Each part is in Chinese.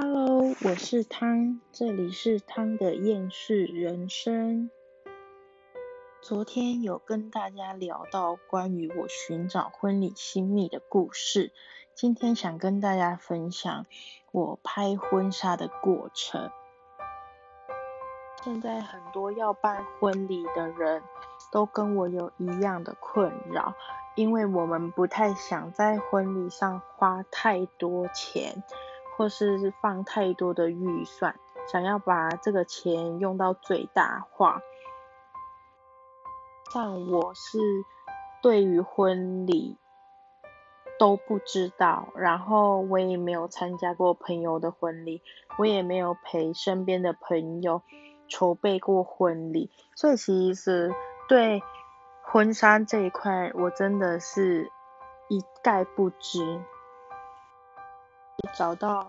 Hello，我是汤，这里是汤的厌世人生。昨天有跟大家聊到关于我寻找婚礼新秘的故事，今天想跟大家分享我拍婚纱的过程。现在很多要办婚礼的人都跟我有一样的困扰，因为我们不太想在婚礼上花太多钱。或是放太多的预算，想要把这个钱用到最大化。像我是对于婚礼都不知道，然后我也没有参加过朋友的婚礼，我也没有陪身边的朋友筹备过婚礼，所以其实对婚纱这一块，我真的是一概不知。找到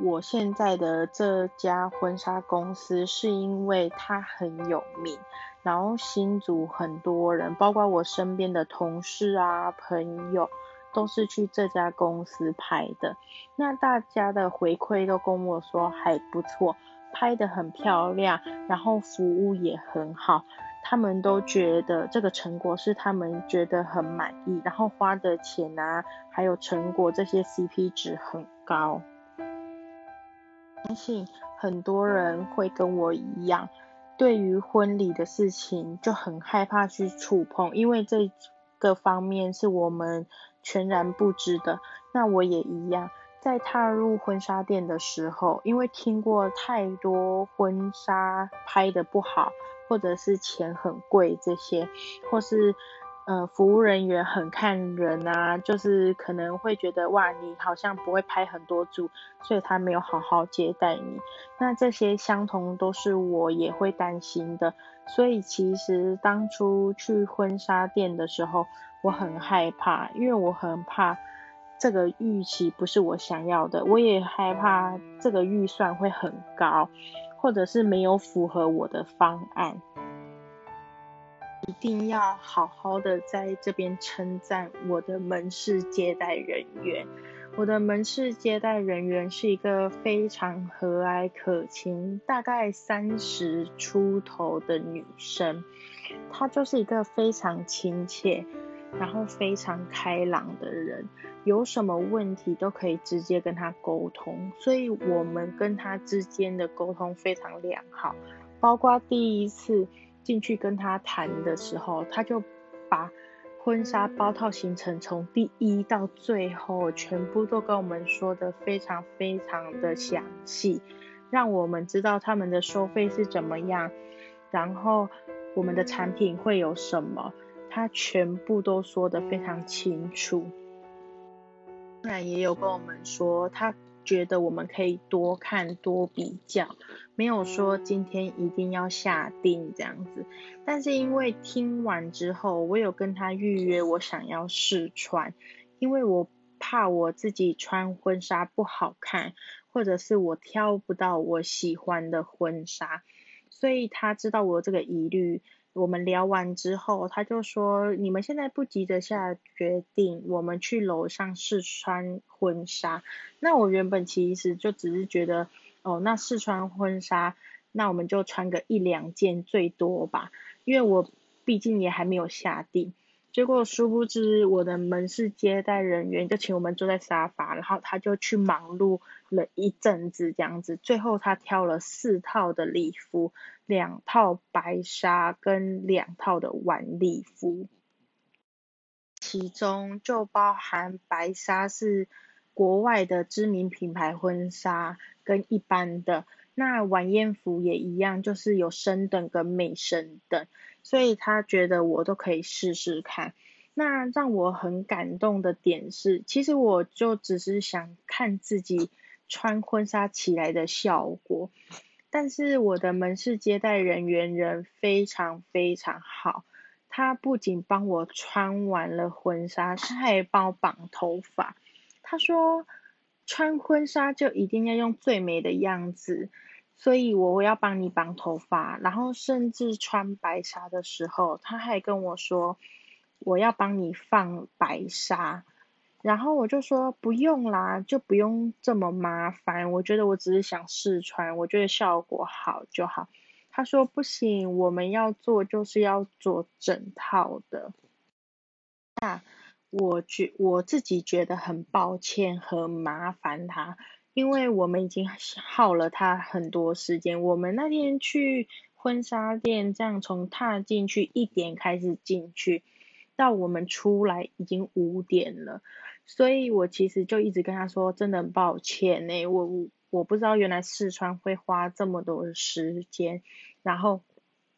我现在的这家婚纱公司，是因为它很有名，然后新组很多人，包括我身边的同事啊、朋友，都是去这家公司拍的。那大家的回馈都跟我说还不错，拍的很漂亮，然后服务也很好。他们都觉得这个成果是他们觉得很满意，然后花的钱啊，还有成果这些 CP 值很高。相信很多人会跟我一样，对于婚礼的事情就很害怕去触碰，因为这个方面是我们全然不知的。那我也一样，在踏入婚纱店的时候，因为听过太多婚纱拍的不好。或者是钱很贵这些，或是呃服务人员很看人啊，就是可能会觉得哇你好像不会拍很多组，所以他没有好好接待你。那这些相同都是我也会担心的，所以其实当初去婚纱店的时候，我很害怕，因为我很怕这个预期不是我想要的，我也害怕这个预算会很高。或者是没有符合我的方案，一定要好好的在这边称赞我的门市接待人员。我的门市接待人员是一个非常和蔼可亲，大概三十出头的女生，她就是一个非常亲切。然后非常开朗的人，有什么问题都可以直接跟他沟通，所以我们跟他之间的沟通非常良好。包括第一次进去跟他谈的时候，他就把婚纱包套行程从第一到最后全部都跟我们说的非常非常的详细，让我们知道他们的收费是怎么样，然后我们的产品会有什么。他全部都说得非常清楚，然也有跟我们说，他觉得我们可以多看多比较，没有说今天一定要下定这样子。但是因为听完之后，我有跟他预约，我想要试穿，因为我怕我自己穿婚纱不好看，或者是我挑不到我喜欢的婚纱，所以他知道我这个疑虑。我们聊完之后，他就说：“你们现在不急着下决定，我们去楼上试穿婚纱。”那我原本其实就只是觉得，哦，那试穿婚纱，那我们就穿个一两件最多吧，因为我毕竟也还没有下定。结果殊不知，我的门市接待人员就请我们坐在沙发，然后他就去忙碌了一阵子这样子，最后他挑了四套的礼服，两套白纱跟两套的晚礼服，其中就包含白纱是国外的知名品牌婚纱跟一般的，那晚宴服也一样，就是有升等跟美升等。所以他觉得我都可以试试看。那让我很感动的点是，其实我就只是想看自己穿婚纱起来的效果。但是我的门市接待人员人非常非常好，他不仅帮我穿完了婚纱，他还帮我绑头发。他说穿婚纱就一定要用最美的样子。所以我要帮你绑头发，然后甚至穿白纱的时候，他还跟我说我要帮你放白纱。然后我就说不用啦，就不用这么麻烦。我觉得我只是想试穿，我觉得效果好就好。他说不行，我们要做就是要做整套的。那我觉我自己觉得很抱歉和麻烦他，因为我们已经耗了他很多时间。我们那天去婚纱店，这样从踏进去一点开始进去，到我们出来已经五点了。所以我其实就一直跟他说，真的很抱歉呢，我我我不知道原来试穿会花这么多时间，然后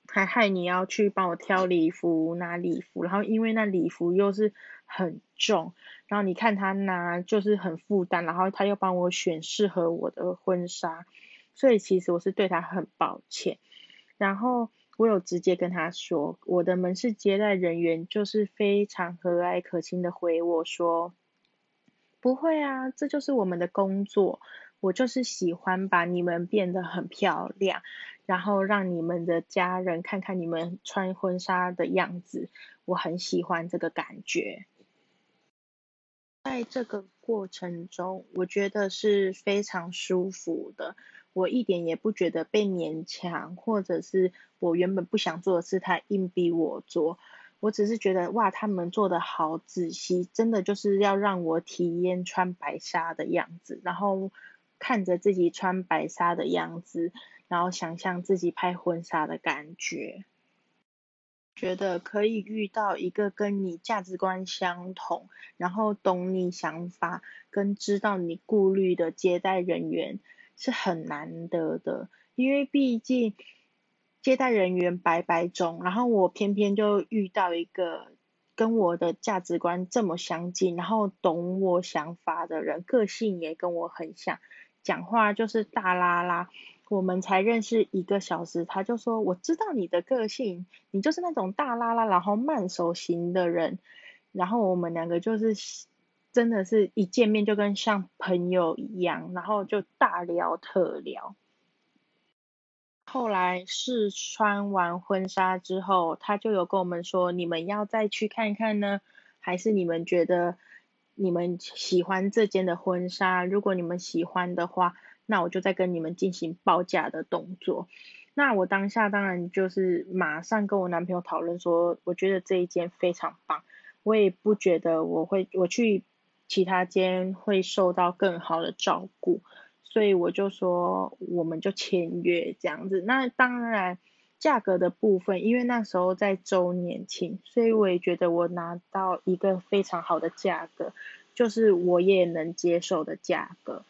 还害你要去帮我挑礼服拿礼服，然后因为那礼服又是很重，然后你看他拿就是很负担，然后他又帮我选适合我的婚纱，所以其实我是对他很抱歉，然后。我有直接跟他说，我的门市接待人员就是非常和蔼可亲的回我说。不会啊，这就是我们的工作。我就是喜欢把你们变得很漂亮，然后让你们的家人看看你们穿婚纱的样子。我很喜欢这个感觉。在这个过程中，我觉得是非常舒服的。我一点也不觉得被勉强，或者是我原本不想做的事，他硬逼我做。我只是觉得哇，他们做的好仔细，真的就是要让我体验穿白纱的样子，然后看着自己穿白纱的样子，然后想象自己拍婚纱的感觉，觉得可以遇到一个跟你价值观相同，然后懂你想法跟知道你顾虑的接待人员是很难得的，因为毕竟。接待人员百百种，然后我偏偏就遇到一个跟我的价值观这么相近，然后懂我想法的人，个性也跟我很像，讲话就是大拉拉。我们才认识一个小时，他就说我知道你的个性，你就是那种大拉拉，然后慢手型的人。然后我们两个就是真的是一见面就跟像朋友一样，然后就大聊特聊。后来试穿完婚纱之后，他就有跟我们说，你们要再去看看呢，还是你们觉得你们喜欢这件的婚纱？如果你们喜欢的话，那我就再跟你们进行报价的动作。那我当下当然就是马上跟我男朋友讨论说，我觉得这一件非常棒，我也不觉得我会我去其他间会受到更好的照顾。所以我就说，我们就签约这样子。那当然，价格的部分，因为那时候在周年庆，所以我也觉得我拿到一个非常好的价格，就是我也能接受的价格。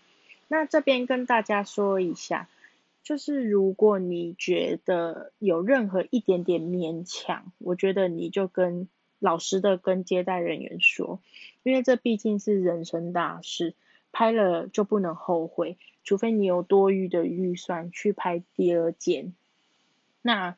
那这边跟大家说一下，就是如果你觉得有任何一点点勉强，我觉得你就跟老实的跟接待人员说，因为这毕竟是人生大事。拍了就不能后悔，除非你有多余的预算去拍第二件。那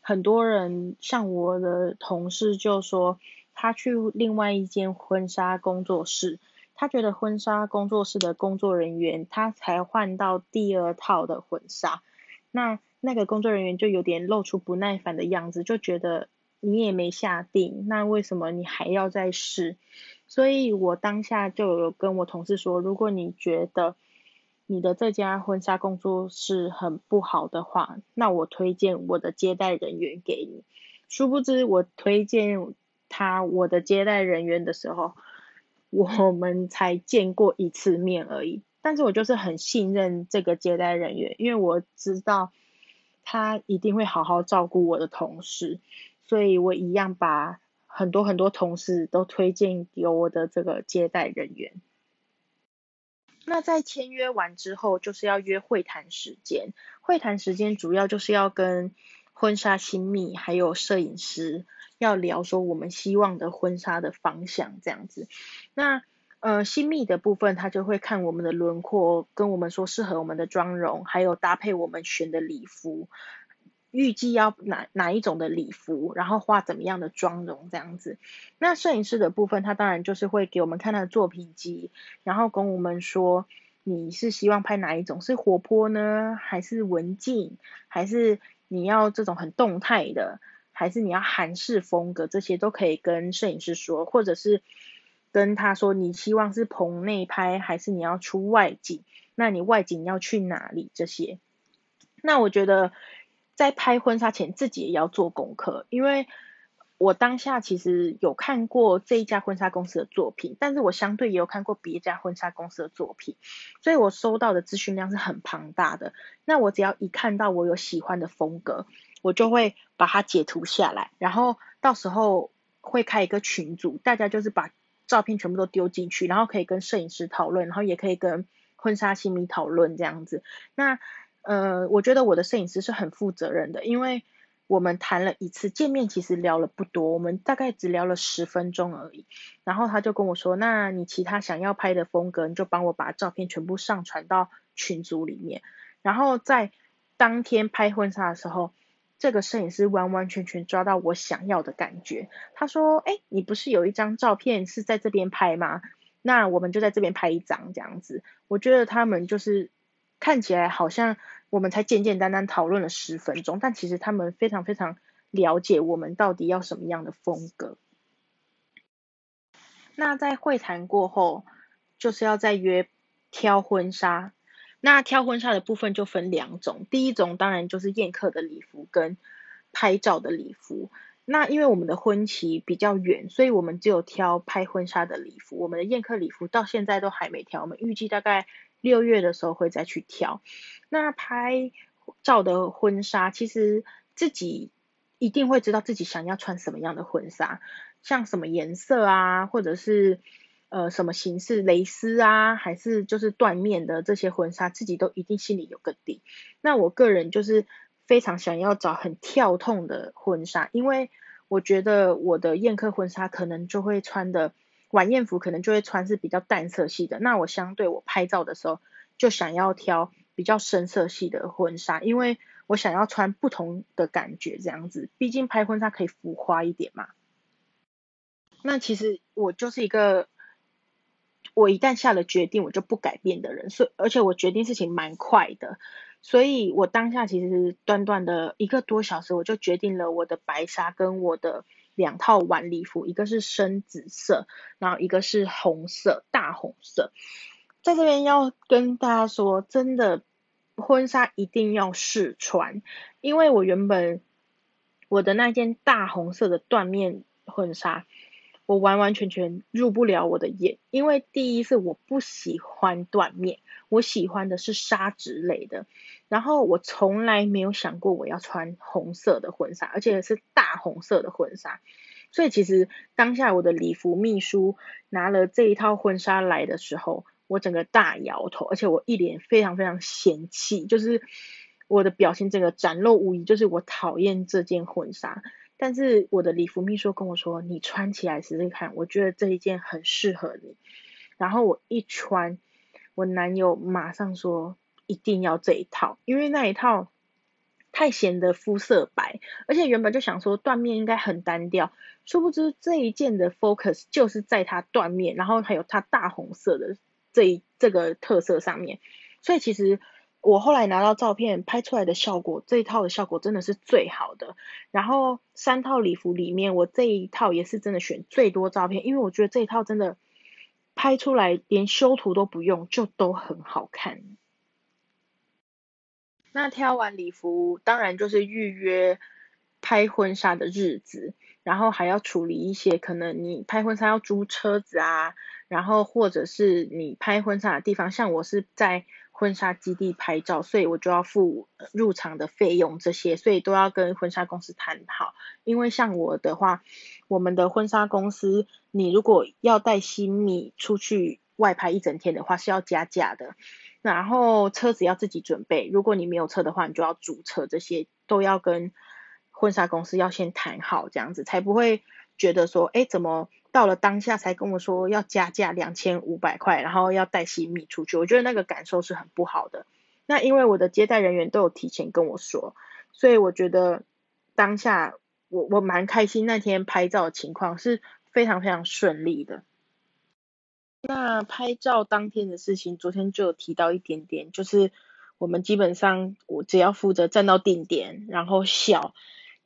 很多人像我的同事就说，他去另外一间婚纱工作室，他觉得婚纱工作室的工作人员他才换到第二套的婚纱，那那个工作人员就有点露出不耐烦的样子，就觉得你也没下定，那为什么你还要再试？所以我当下就有跟我同事说，如果你觉得你的这家婚纱工作室很不好的话，那我推荐我的接待人员给你。殊不知我推荐他我的接待人员的时候，我们才见过一次面而已。但是我就是很信任这个接待人员，因为我知道他一定会好好照顾我的同事，所以我一样把。很多很多同事都推荐给我的这个接待人员。那在签约完之后，就是要约会谈时间。会谈时间主要就是要跟婚纱新密还有摄影师要聊说我们希望的婚纱的方向这样子。那呃新密的部分，他就会看我们的轮廓，跟我们说适合我们的妆容，还有搭配我们选的礼服。预计要哪哪一种的礼服，然后画怎么样的妆容这样子。那摄影师的部分，他当然就是会给我们看他的作品集，然后跟我们说你是希望拍哪一种，是活泼呢，还是文静，还是你要这种很动态的，还是你要韩式风格，这些都可以跟摄影师说，或者是。跟他说你希望是棚内拍还是你要出外景，那你外景要去哪里这些。那我觉得在拍婚纱前自己也要做功课，因为我当下其实有看过这一家婚纱公司的作品，但是我相对也有看过别家婚纱公司的作品，所以我收到的资讯量是很庞大的。那我只要一看到我有喜欢的风格，我就会把它截图下来，然后到时候会开一个群组，大家就是把照片全部都丢进去，然后可以跟摄影师讨论，然后也可以跟婚纱新迷讨论这样子。那呃，我觉得我的摄影师是很负责任的，因为我们谈了一次见面，其实聊了不多，我们大概只聊了十分钟而已。然后他就跟我说：“那你其他想要拍的风格，你就帮我把照片全部上传到群组里面。”然后在当天拍婚纱的时候。这个摄影师完完全全抓到我想要的感觉。他说：“哎，你不是有一张照片是在这边拍吗？那我们就在这边拍一张这样子。”我觉得他们就是看起来好像我们才简简单单讨论了十分钟，但其实他们非常非常了解我们到底要什么样的风格。那在会谈过后，就是要再约挑婚纱。那挑婚纱的部分就分两种，第一种当然就是宴客的礼服跟拍照的礼服。那因为我们的婚期比较远，所以我们只有挑拍婚纱的礼服。我们的宴客礼服到现在都还没挑，我们预计大概六月的时候会再去挑。那拍照的婚纱，其实自己一定会知道自己想要穿什么样的婚纱，像什么颜色啊，或者是。呃，什么形式蕾丝啊，还是就是缎面的这些婚纱，自己都一定心里有个底。那我个人就是非常想要找很跳痛的婚纱，因为我觉得我的宴客婚纱可能就会穿的晚宴服，可能就会穿是比较淡色系的。那我相对我拍照的时候，就想要挑比较深色系的婚纱，因为我想要穿不同的感觉这样子。毕竟拍婚纱可以浮夸一点嘛。那其实我就是一个。我一旦下了决定，我就不改变的人，所以而且我决定事情蛮快的，所以我当下其实短短的一个多小时，我就决定了我的白纱跟我的两套晚礼服，一个是深紫色，然后一个是红色大红色。在这边要跟大家说，真的婚纱一定要试穿，因为我原本我的那件大红色的缎面婚纱。我完完全全入不了我的眼，因为第一是我不喜欢缎面，我喜欢的是纱质类的。然后我从来没有想过我要穿红色的婚纱，而且是大红色的婚纱。所以其实当下我的礼服秘书拿了这一套婚纱来的时候，我整个大摇头，而且我一脸非常非常嫌弃，就是我的表情整个展露无遗，就是我讨厌这件婚纱。但是我的礼服秘书跟我说：“你穿起来试试看，我觉得这一件很适合你。”然后我一穿，我男友马上说：“一定要这一套，因为那一套太显得肤色白，而且原本就想说缎面应该很单调，殊不知这一件的 focus 就是在它缎面，然后还有它大红色的这一这个特色上面，所以其实。”我后来拿到照片拍出来的效果，这一套的效果真的是最好的。然后三套礼服里面，我这一套也是真的选最多照片，因为我觉得这一套真的拍出来连修图都不用就都很好看。那挑完礼服，当然就是预约拍婚纱的日子，然后还要处理一些可能你拍婚纱要租车子啊，然后或者是你拍婚纱的地方，像我是在。婚纱基地拍照，所以我就要付入场的费用，这些所以都要跟婚纱公司谈好。因为像我的话，我们的婚纱公司，你如果要带新米出去外拍一整天的话，是要加价的。然后车子要自己准备，如果你没有车的话，你就要租车，这些都要跟婚纱公司要先谈好，这样子才不会觉得说，哎，怎么？到了当下才跟我说要加价两千五百块，然后要带新米出去，我觉得那个感受是很不好的。那因为我的接待人员都有提前跟我说，所以我觉得当下我我蛮开心，那天拍照的情况是非常非常顺利的。那拍照当天的事情，昨天就有提到一点点，就是我们基本上我只要负责站到定点，然后笑。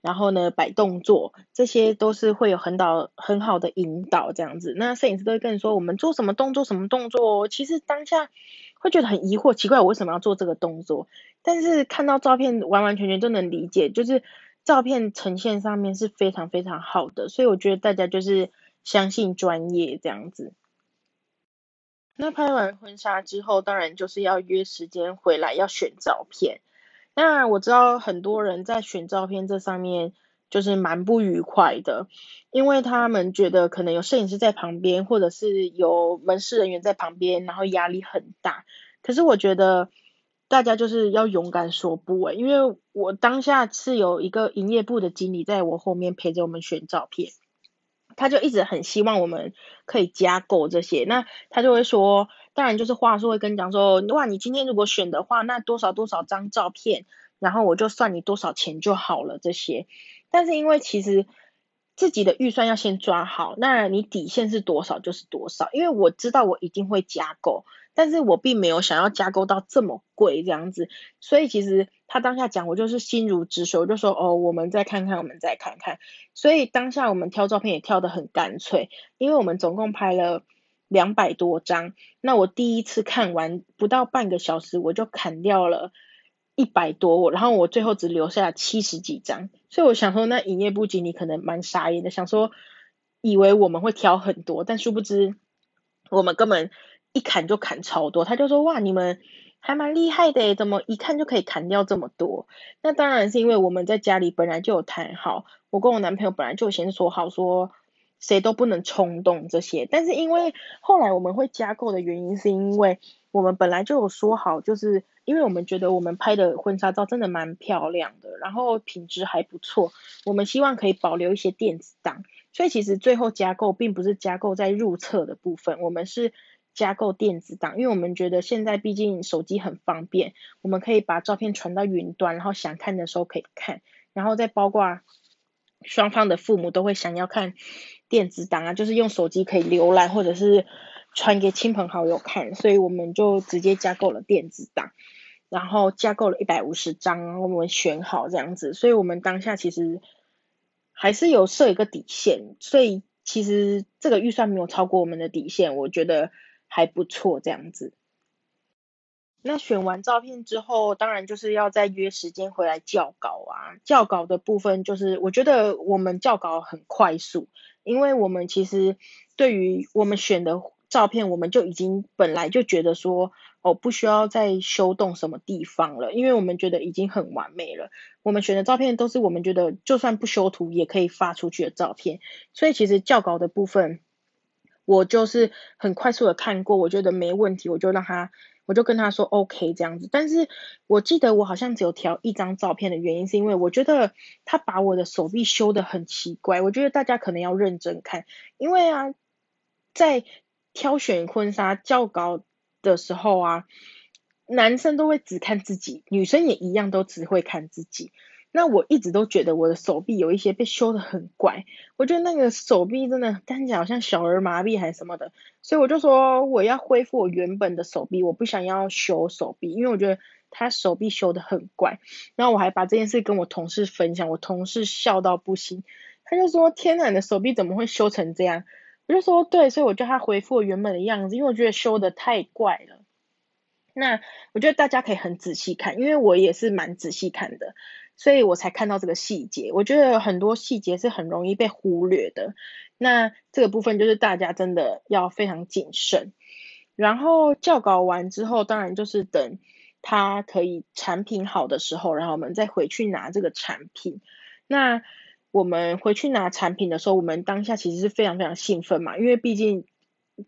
然后呢摆动作，这些都是会有很导很好的引导这样子。那摄影师都会跟你说，我们做什么动作什么动作，其实当下会觉得很疑惑，奇怪我为什么要做这个动作？但是看到照片完完全全都能理解，就是照片呈现上面是非常非常好的，所以我觉得大家就是相信专业这样子。那拍完婚纱之后，当然就是要约时间回来要选照片。那我知道很多人在选照片这上面就是蛮不愉快的，因为他们觉得可能有摄影师在旁边，或者是有门市人员在旁边，然后压力很大。可是我觉得大家就是要勇敢说不诶，因为我当下是有一个营业部的经理在我后面陪着我们选照片。他就一直很希望我们可以加购这些，那他就会说，当然就是话术会跟你讲说，哇，你今天如果选的话，那多少多少张照片，然后我就算你多少钱就好了这些。但是因为其实自己的预算要先抓好，那你底线是多少就是多少，因为我知道我一定会加购。但是我并没有想要加购到这么贵这样子，所以其实他当下讲我就是心如止水，我就说哦，我们再看看，我们再看看。所以当下我们挑照片也挑得很干脆，因为我们总共拍了两百多张，那我第一次看完不到半个小时，我就砍掉了一百多，然后我最后只留下七十几张。所以我想说，那营业部经理可能蛮傻眼的，想说以为我们会挑很多，但殊不知我们根本。一砍就砍超多，他就说哇，你们还蛮厉害的，怎么一看就可以砍掉这么多？那当然是因为我们在家里本来就有谈好，我跟我男朋友本来就先说好，说谁都不能冲动这些。但是因为后来我们会加购的原因，是因为我们本来就有说好，就是因为我们觉得我们拍的婚纱照真的蛮漂亮的，然后品质还不错，我们希望可以保留一些电子档，所以其实最后加购并不是加购在入册的部分，我们是。加购电子档，因为我们觉得现在毕竟手机很方便，我们可以把照片传到云端，然后想看的时候可以看，然后再包括双方的父母都会想要看电子档啊，就是用手机可以浏览或者是传给亲朋好友看，所以我们就直接加购了电子档，然后加购了一百五十张，我们选好这样子，所以我们当下其实还是有设一个底线，所以其实这个预算没有超过我们的底线，我觉得。还不错，这样子。那选完照片之后，当然就是要再约时间回来校稿啊。校稿的部分就是，我觉得我们校稿很快速，因为我们其实对于我们选的照片，我们就已经本来就觉得说，哦，不需要再修动什么地方了，因为我们觉得已经很完美了。我们选的照片都是我们觉得就算不修图也可以发出去的照片，所以其实校稿的部分。我就是很快速的看过，我觉得没问题，我就让他，我就跟他说 OK 这样子。但是我记得我好像只有调一张照片的原因，是因为我觉得他把我的手臂修的很奇怪。我觉得大家可能要认真看，因为啊，在挑选婚纱较高的时候啊，男生都会只看自己，女生也一样都只会看自己。那我一直都觉得我的手臂有一些被修的很怪，我觉得那个手臂真的看起来好像小儿麻痹还是什么的，所以我就说我要恢复我原本的手臂，我不想要修手臂，因为我觉得他手臂修的很怪。然后我还把这件事跟我同事分享，我同事笑到不行，他就说天哪，你的手臂怎么会修成这样？我就说对，所以我叫他恢复我原本的样子，因为我觉得修的太怪了。那我觉得大家可以很仔细看，因为我也是蛮仔细看的。所以我才看到这个细节，我觉得很多细节是很容易被忽略的。那这个部分就是大家真的要非常谨慎。然后校稿完之后，当然就是等它可以产品好的时候，然后我们再回去拿这个产品。那我们回去拿产品的时候，我们当下其实是非常非常兴奋嘛，因为毕竟。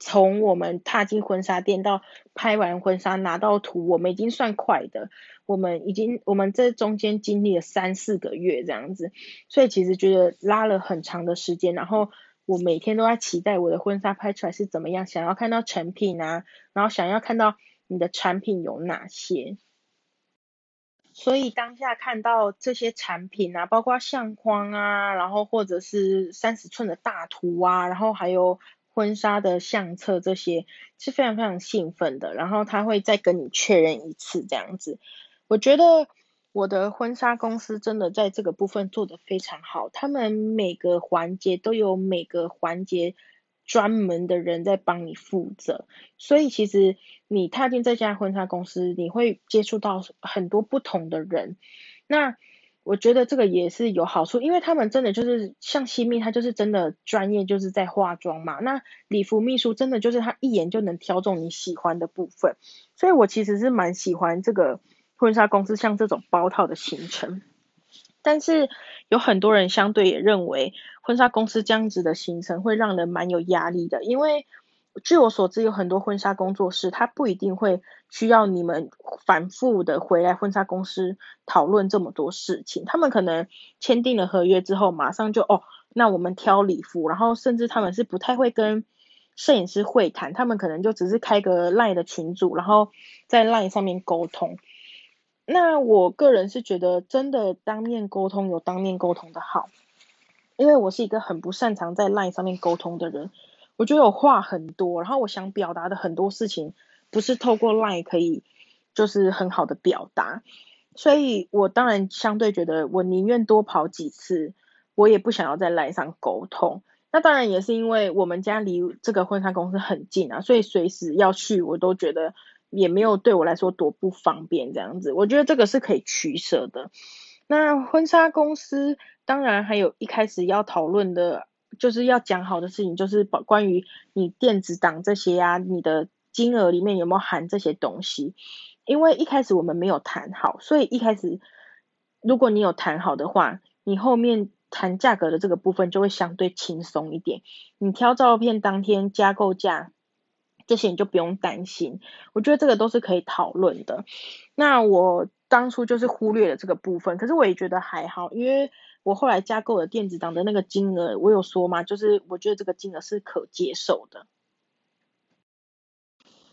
从我们踏进婚纱店到拍完婚纱拿到图，我们已经算快的。我们已经，我们这中间经历了三四个月这样子，所以其实觉得拉了很长的时间。然后我每天都在期待我的婚纱拍出来是怎么样，想要看到成品啊，然后想要看到你的产品有哪些。所以当下看到这些产品啊，包括相框啊，然后或者是三十寸的大图啊，然后还有。婚纱的相册这些是非常非常兴奋的，然后他会再跟你确认一次这样子。我觉得我的婚纱公司真的在这个部分做得非常好，他们每个环节都有每个环节专门的人在帮你负责，所以其实你踏进这家婚纱公司，你会接触到很多不同的人。那我觉得这个也是有好处，因为他们真的就是像新密，他就是真的专业，就是在化妆嘛。那礼服秘书真的就是他一眼就能挑中你喜欢的部分，所以我其实是蛮喜欢这个。婚纱公司像这种包套的行程，但是有很多人相对也认为婚纱公司这样子的行程会让人蛮有压力的，因为据我所知，有很多婚纱工作室，他不一定会需要你们反复的回来婚纱公司讨论这么多事情，他们可能签订了合约之后，马上就哦，那我们挑礼服，然后甚至他们是不太会跟摄影师会谈，他们可能就只是开个赖的群组，然后在赖上面沟通。那我个人是觉得，真的当面沟通有当面沟通的好，因为我是一个很不擅长在 LINE 上面沟通的人，我觉得我话很多，然后我想表达的很多事情，不是透过 LINE 可以就是很好的表达，所以我当然相对觉得，我宁愿多跑几次，我也不想要在 LINE 上沟通。那当然也是因为我们家离这个婚纱公司很近啊，所以随时要去，我都觉得。也没有对我来说多不方便这样子，我觉得这个是可以取舍的。那婚纱公司当然还有一开始要讨论的，就是要讲好的事情，就是关关于你电子档这些啊，你的金额里面有没有含这些东西？因为一开始我们没有谈好，所以一开始如果你有谈好的话，你后面谈价格的这个部分就会相对轻松一点。你挑照片当天加购价。这些你就不用担心，我觉得这个都是可以讨论的。那我当初就是忽略了这个部分，可是我也觉得还好，因为我后来加购了电子档的那个金额，我有说嘛，就是我觉得这个金额是可接受的。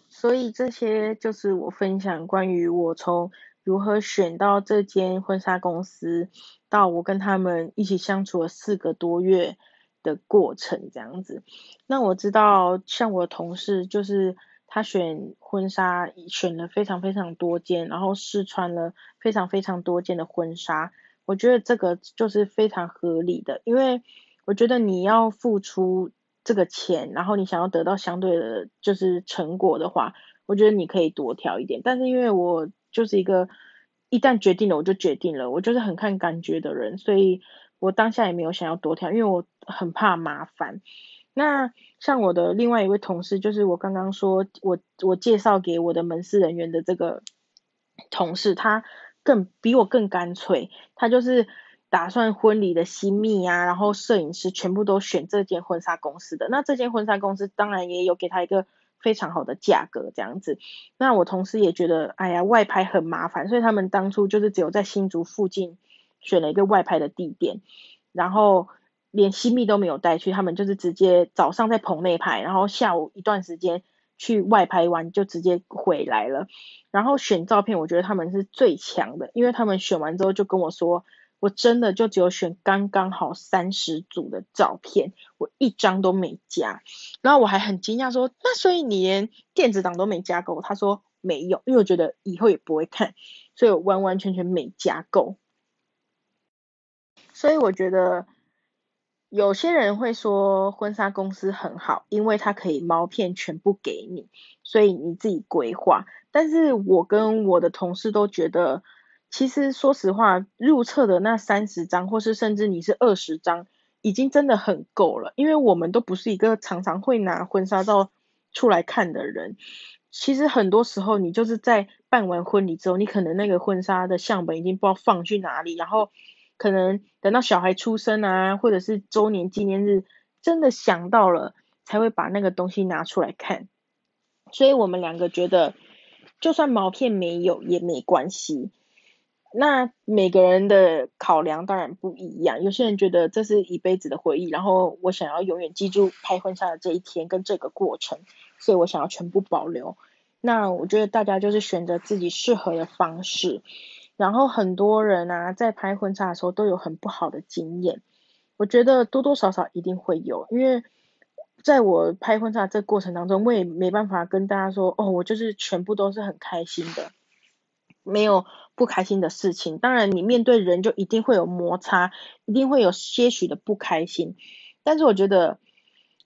所以这些就是我分享关于我从如何选到这间婚纱公司，到我跟他们一起相处了四个多月。的过程这样子，那我知道像我同事就是他选婚纱选了非常非常多件，然后试穿了非常非常多件的婚纱，我觉得这个就是非常合理的，因为我觉得你要付出这个钱，然后你想要得到相对的就是成果的话，我觉得你可以多挑一点，但是因为我就是一个一旦决定了我就决定了，我就是很看感觉的人，所以。我当下也没有想要多挑，因为我很怕麻烦。那像我的另外一位同事，就是我刚刚说我我介绍给我的门市人员的这个同事，他更比我更干脆，他就是打算婚礼的新密啊，然后摄影师全部都选这间婚纱公司的。那这间婚纱公司当然也有给他一个非常好的价格这样子。那我同事也觉得，哎呀，外拍很麻烦，所以他们当初就是只有在新竹附近。选了一个外拍的地点，然后连新密都没有带去，他们就是直接早上在棚内拍，然后下午一段时间去外拍完就直接回来了。然后选照片，我觉得他们是最强的，因为他们选完之后就跟我说，我真的就只有选刚刚好三十组的照片，我一张都没加。然后我还很惊讶说，那所以你连电子档都没加够？他说没有，因为我觉得以后也不会看，所以我完完全全没加够。所以我觉得有些人会说婚纱公司很好，因为它可以毛片全部给你，所以你自己规划。但是我跟我的同事都觉得，其实说实话，入册的那三十张，或是甚至你是二十张，已经真的很够了。因为我们都不是一个常常会拿婚纱照出来看的人。其实很多时候，你就是在办完婚礼之后，你可能那个婚纱的相本已经不知道放去哪里，然后。可能等到小孩出生啊，或者是周年纪念日，真的想到了才会把那个东西拿出来看。所以我们两个觉得，就算毛片没有也没关系。那每个人的考量当然不一样，有些人觉得这是一辈子的回忆，然后我想要永远记住拍婚纱的这一天跟这个过程，所以我想要全部保留。那我觉得大家就是选择自己适合的方式。然后很多人啊，在拍婚纱的时候都有很不好的经验，我觉得多多少少一定会有，因为在我拍婚纱这过程当中，我也没办法跟大家说，哦，我就是全部都是很开心的。没有不开心的事情。当然，你面对人就一定会有摩擦，一定会有些许的不开心。但是我觉得，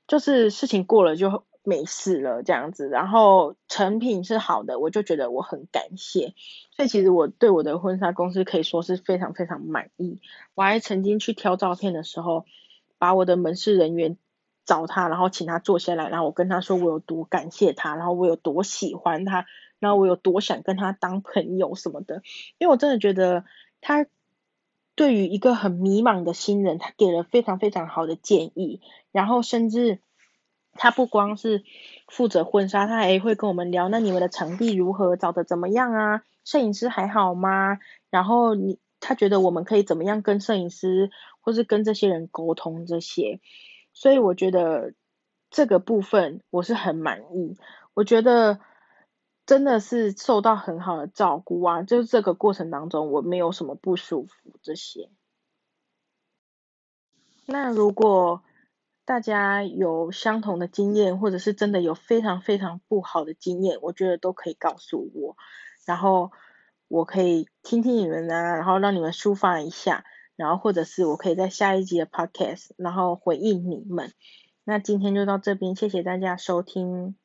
就是事情过了就没事了这样子，然后成品是好的，我就觉得我很感谢。所以其实我对我的婚纱公司可以说是非常非常满意。我还曾经去挑照片的时候，把我的门市人员找他，然后请他坐下来，然后我跟他说我有多感谢他，然后我有多喜欢他，然后我有多想跟他当朋友什么的。因为我真的觉得他。对于一个很迷茫的新人，他给了非常非常好的建议，然后甚至他不光是负责婚纱，他还会跟我们聊，那你们的场地如何，找的怎么样啊？摄影师还好吗？然后你他觉得我们可以怎么样跟摄影师或是跟这些人沟通这些，所以我觉得这个部分我是很满意，我觉得。真的是受到很好的照顾啊！就是这个过程当中，我没有什么不舒服这些。那如果大家有相同的经验，或者是真的有非常非常不好的经验，我觉得都可以告诉我，然后我可以听听你们啊，然后让你们抒发一下，然后或者是我可以在下一集的 podcast，然后回应你们。那今天就到这边，谢谢大家收听。